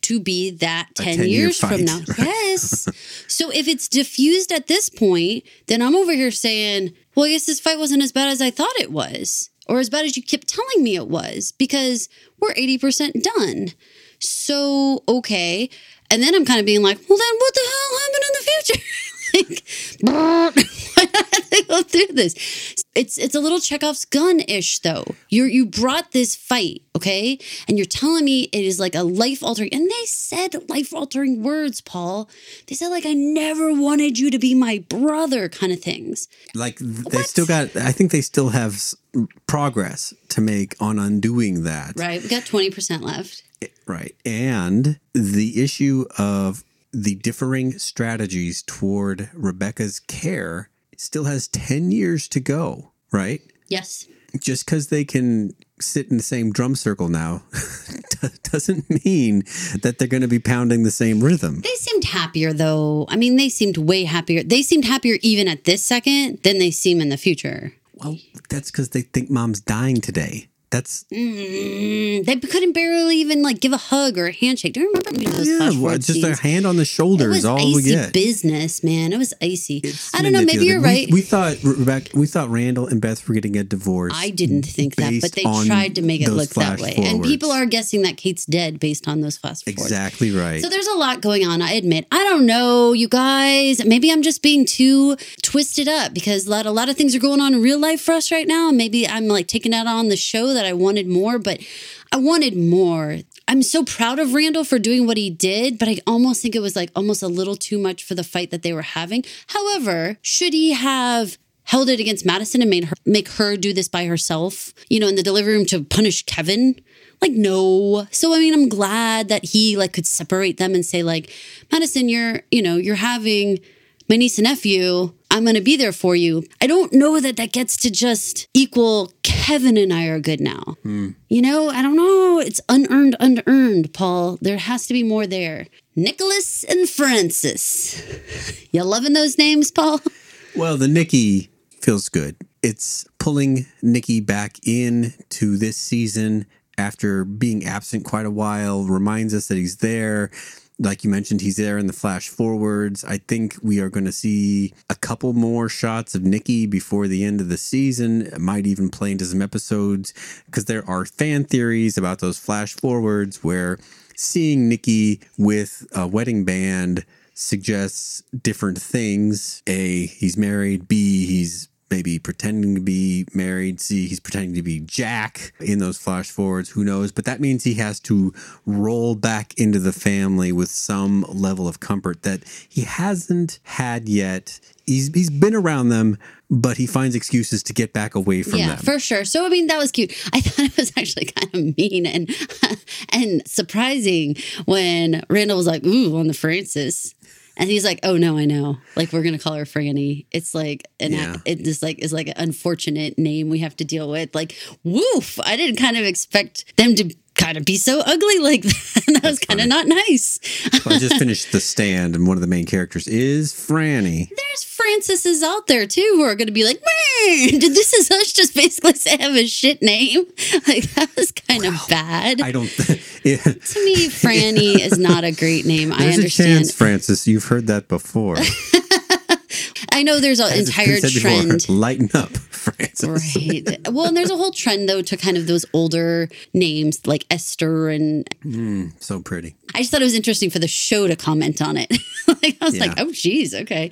to be that 10, 10-year years from now. Yes. So if it's diffused at this point then i'm over here saying well i guess this fight wasn't as bad as i thought it was or as bad as you kept telling me it was because we're 80% done. So okay. And then i'm kind of being like well then what the hell happened in the future? Like they go through this. It's it's a little chekhov's gun ish though. You you brought this fight okay? And you're telling me it is like a life altering and they said life altering words paul. They said like i never wanted you to be my brother kind of things. Like they still got i think they still have progress to make on undoing that. Right we got 20% left. Right and the issue of the differing strategies toward rebecca's care still has 10 years to go right yes just because they can sit in the same drum circle now doesn't mean that they're going to be pounding the same rhythm. They seemed happier though. I mean, they seemed way happier. They seemed happier even at this second than they seem in the future. Well, that's because they think mom's dying today. That's Mm, they couldn't barely even like give a hug or a handshake. Do you remember those yeah, flash well, forward just a hand on the shoulder is all we get. business, man. It was icy. It's I don't know. Maybe you're right. We, we thought Rebecca, we thought Randall and Beth were getting a divorce. I didn't think that, but they tried to make it look that way. And people are guessing that Kate's dead based on those flash forwards. exactly right. So there's a lot going on. I admit. I don't know, you guys. Maybe I'm just being too twisted up because a lot, a lot of things are going on in real life for us right now. Maybe I'm like taking that on the show that I wanted more, but I wanted more. I'm so proud of Randall for doing what he did, but I almost think it was like almost a little too much for the fight that they were having. However, should he have held it against Madison and made her make her do this by herself, you know, in the delivery room to punish Kevin? Like no. So I mean, I'm glad that he like could separate them and say like, Madison, you're, you know, you're having my niece and nephew. I'm going to be there for you. I don't know that that gets to just equal Kevin and I are good now. Hmm. You know, I don't know. It's unearned, unearned, Paul. There has to be more there. Nicholas and Francis. You loving those names, Paul? Well, the Nikki feels good. It's pulling Nikki back in to this season after being absent quite a while, reminds us that he's there. Like you mentioned, he's there in the flash forwards. I think we are going to see a couple more shots of Nikki before the end of the season. It might even play into some episodes because there are fan theories about those flash forwards where seeing Nikki with a wedding band suggests different things. A, he's married. B, he's maybe pretending to be married. See, he's pretending to be Jack in those flash forwards. Who knows? But that means he has to roll back into the family with some level of comfort that he hasn't had yet. He's, he's been around them, but he finds excuses to get back away from them. yeah, them. for sure. So I mean, that was cute. I thought it was actually kind of mean and and surprising when Randall was like, "Ooh," on the Francis. And he's like, "Oh no, I know. Like we're gonna call her Franny. It's like an Yeah. it just like is like an unfortunate name we have to deal with. Like, woof! I didn't kind of expect them to kind of be so ugly like that. that was kind of not nice. I just finished The Stand, and one of the main characters is Franny. There's Francis's out there too who are going to be like, man, did this is us just basically say I have a shit name? Like that was kind of bad. I don't. Yeah. to me, Franny is not a great name. I There's a understand. chance, Francis. You've heard that before. I know there's an As it's been entire said before, trend. Lighten up, Francis. Right. Well, and there's a whole trend though to kind of those older names like Esther and hmm, So pretty. I just thought it was interesting for the show to comment on it. like I was like, oh geez, okay.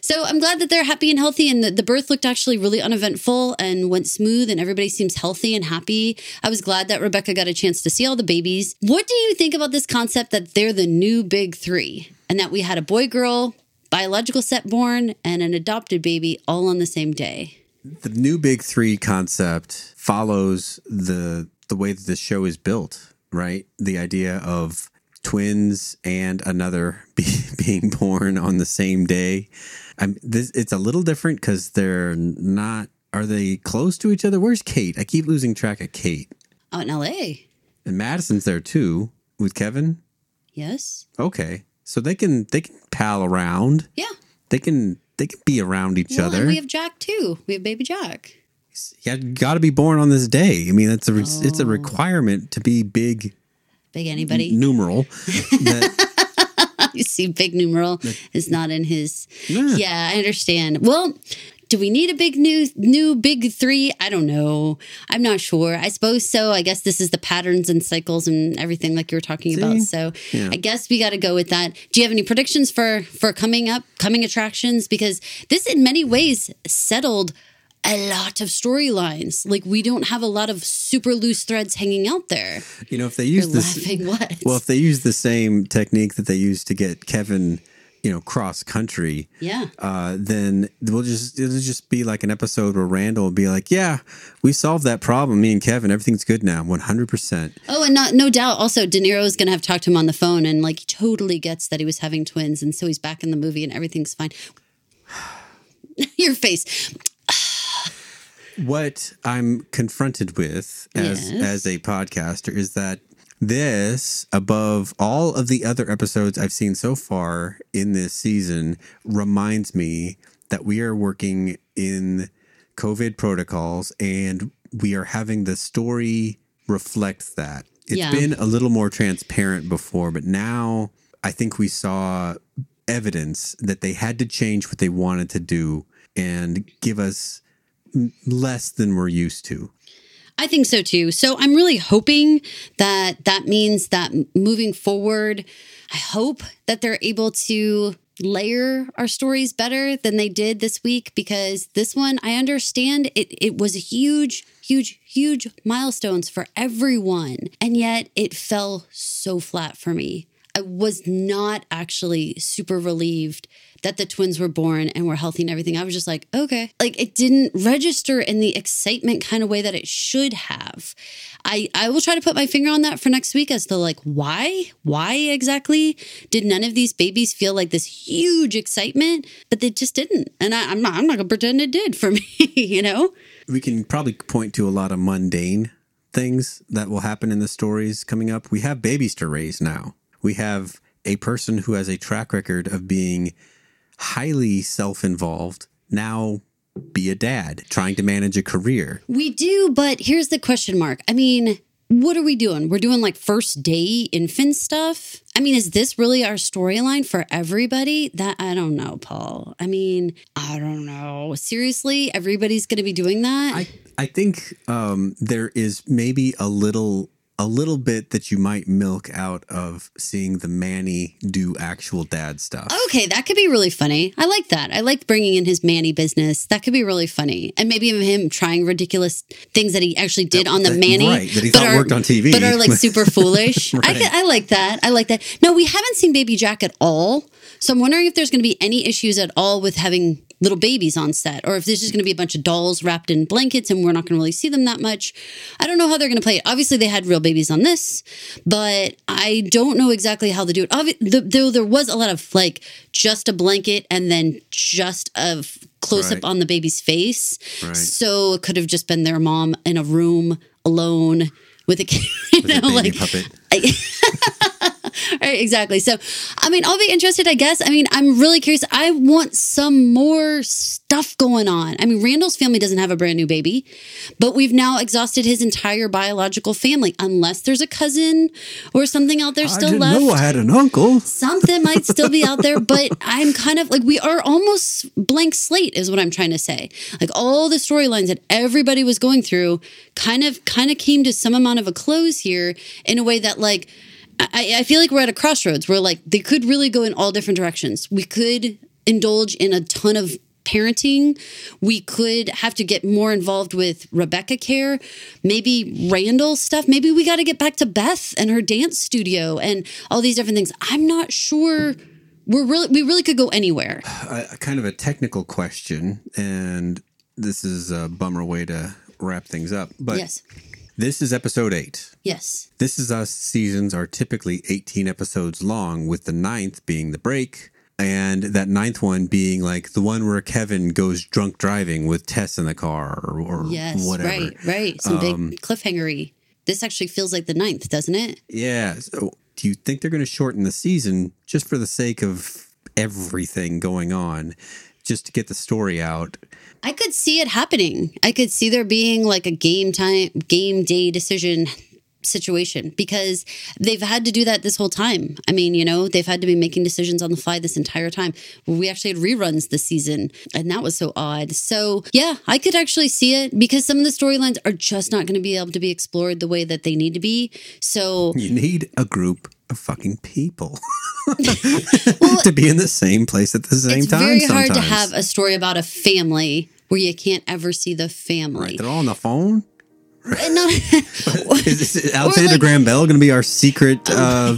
So I'm glad that they're happy and healthy and the, the birth looked actually really uneventful and went smooth and everybody seems healthy and happy. I was glad that Rebecca got a chance to see all the babies. What do you think about this concept that they're the new big three and that we had a boy girl, biological set born, and an adopted baby all on the same day? The new Big Three concept follows the the way that the show is built, right? The idea of twins and another be, being born on the same day. I'm, this, it's a little different because they're not. Are they close to each other? Where's Kate? I keep losing track of Kate. Out in LA. And Madison's there too with Kevin. Yes. Okay, so they can they can pal around. Yeah. They can they can be around each Well, other. we have Jack too. We have baby Jack. you got to be born on this day. I mean, it's a re- it's a Oh. requirement to be big Big anybody. numeral. that, you see big numeral is not in his Yeah. yeah. i understand well do we need a big new new big three? I don't know. I'm not sure. I suppose so. I guess this is the patterns and cycles and everything like you were talking about. So Yeah. i guess we got to go with that. Do you have any predictions for for coming up coming attractions? Because this in many ways settled a lot of storylines. Like we don't have a lot of super loose threads hanging out there. You know, if they you're use this, laughing. What? well, if they use the same technique that they used to get Kevin, you know, cross country, yeah uh, then we'll just it'll just be like an episode where Randall will be like, "Yeah, we solved that problem. Me and Kevin, everything's good now, one hundred percent." Oh, and not, no doubt also De Niro is going to have talked to him on the phone and like he totally gets that he was having twins. And so he's back in the movie and everything's fine. Your face. what I'm confronted with as Yes. as a podcaster is that this, above all of the other episodes I've seen so far in this season, reminds me that we are working in COVID protocols and we are having the story reflect that. It's Yeah. been a little more transparent before, but now I think we saw evidence that they had to change what they wanted to do and give us less than we're used to. I think so too. So I'm really hoping that that means that moving forward, I hope that they're able to layer our stories better than they did this week because this one I understand it it was a huge huge huge milestones for everyone and yet it fell so flat for me. I was not actually super relieved that the twins were born and were healthy and everything. I was just like, okay. Like it didn't register in the excitement kind of way that it should have. I, I will try to put my finger on that for next week as to like why? Why exactly did none of these babies feel like this huge excitement? But they just didn't. And I, I'm not I'm not gonna pretend it did for me, you know? We can probably point to a lot of mundane things that will happen in the stories coming up. We have babies to raise now. We have a person who has a track record of being highly self involved now be a dad trying to manage a career. We do, but here's the question mark. I mean, what are we doing? We're doing like first day infant stuff. I mean, is this really our storyline for everybody? That I don't know, Paul. I mean, I don't know. Seriously, everybody's going to be doing that? I I think um, there is maybe a little a little bit that you might milk out of seeing the Manny do actual dad stuff. Okay, that could be really funny. I like that. I like bringing in his Manny business. That could be really funny, and maybe even him trying ridiculous things that he actually did on the that- Manny, right, that he but thought are- worked on TV. but are like super foolish. I, Right. could- I like that. I like that. No, we haven't seen Baby Jack at all, so I'm wondering if there's going to be any issues at all with having little babies on set, or if there's just going to be a bunch of dolls wrapped in blankets and we're not going to really see them that much. I don't know how they're going to play it. Obviously, they had real babies on this, but I don't know exactly how they do it. Obvi- the- though there was a lot of like just a blanket and then just a close up on the baby's face. Right. So it could have just been their mom in a room alone with a kid. You With know, baby like puppet. Right, exactly. So, I mean, I'll be interested, I guess. I mean, I'm really curious. I want some more stuff going on. I mean, Randall's family doesn't have a brand new baby, but we've now exhausted his entire biological family, unless there's a cousin or something out there still left. Know I had an uncle. Something might still be out there, but I'm kind of like we are almost blank slate, is what I'm trying to say. Like all the storylines that everybody was going through, kind of kind of came to some amount of a close here in a way that like I, I feel like we're at a crossroads where like they could really go in all different directions. We could indulge in a ton of parenting. We could have to get more involved with Rebecca care, maybe Randall stuff. Maybe we got to get back to Beth and her dance studio and all these different things. I'm not sure. We're really we really could go anywhere. a kind of a technical question, and this is a bummer way to wrap things up. But yes. This is episode eight. Yes. This is us seasons are typically 18 episodes long, with the ninth being the break, and that ninth one being like the one where Kevin goes drunk driving with Tess in the car or, or Yes. whatever. Right. Right. Some big um, cliffhangery. This actually feels like the ninth, doesn't it? Yeah. So do you think they're going to shorten the season just for the sake of everything going on, just to get the story out? I could see it happening. I could see there being like a game time, game day decision situation because they've had to do that this whole time. I mean, you know, they've had to be making decisions on the fly this entire time. We actually had reruns this season, and that was so odd. So, yeah, I could actually see it because some of the storylines are just not going to be able to be explored the way that they need to be. So, You need a group of fucking people to be in the same place at the same time. it's very hard to have a story about a family where you can't ever see the family. Right, they're all on the phone. Not- Is, is Alexander like- Graham Bell going to be our secret uh,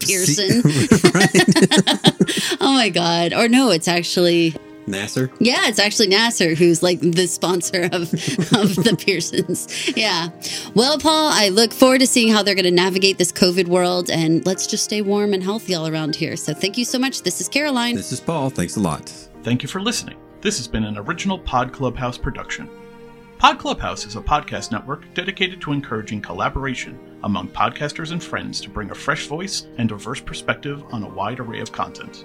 Pearson. se- oh my god! Or no, it's actually Nasir. Yeah, it's actually Nasir who's like the sponsor of, of the Pearsons. Yeah. Well, Paul, I look forward to seeing how they're going to navigate this COVID world and let's just stay warm and healthy all around here. So thank you so much. This is Caroline. This is Paul. Thanks a lot. Thank you for listening. This has been an original Pod Clubhouse production. Pod Clubhouse is a podcast network dedicated to encouraging collaboration among podcasters and friends to bring a fresh voice and diverse perspective on a wide array of content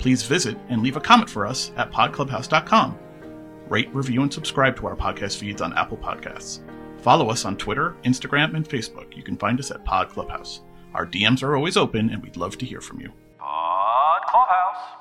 please visit and leave a comment for us at podclubhouse.com. Rate, review, and subscribe to our podcast feeds on Apple Podcasts. Follow us on Twitter, Instagram, and Facebook. You can find us at Pod Clubhouse. Our DMs are always open, and we'd love to hear from you. Pod Clubhouse.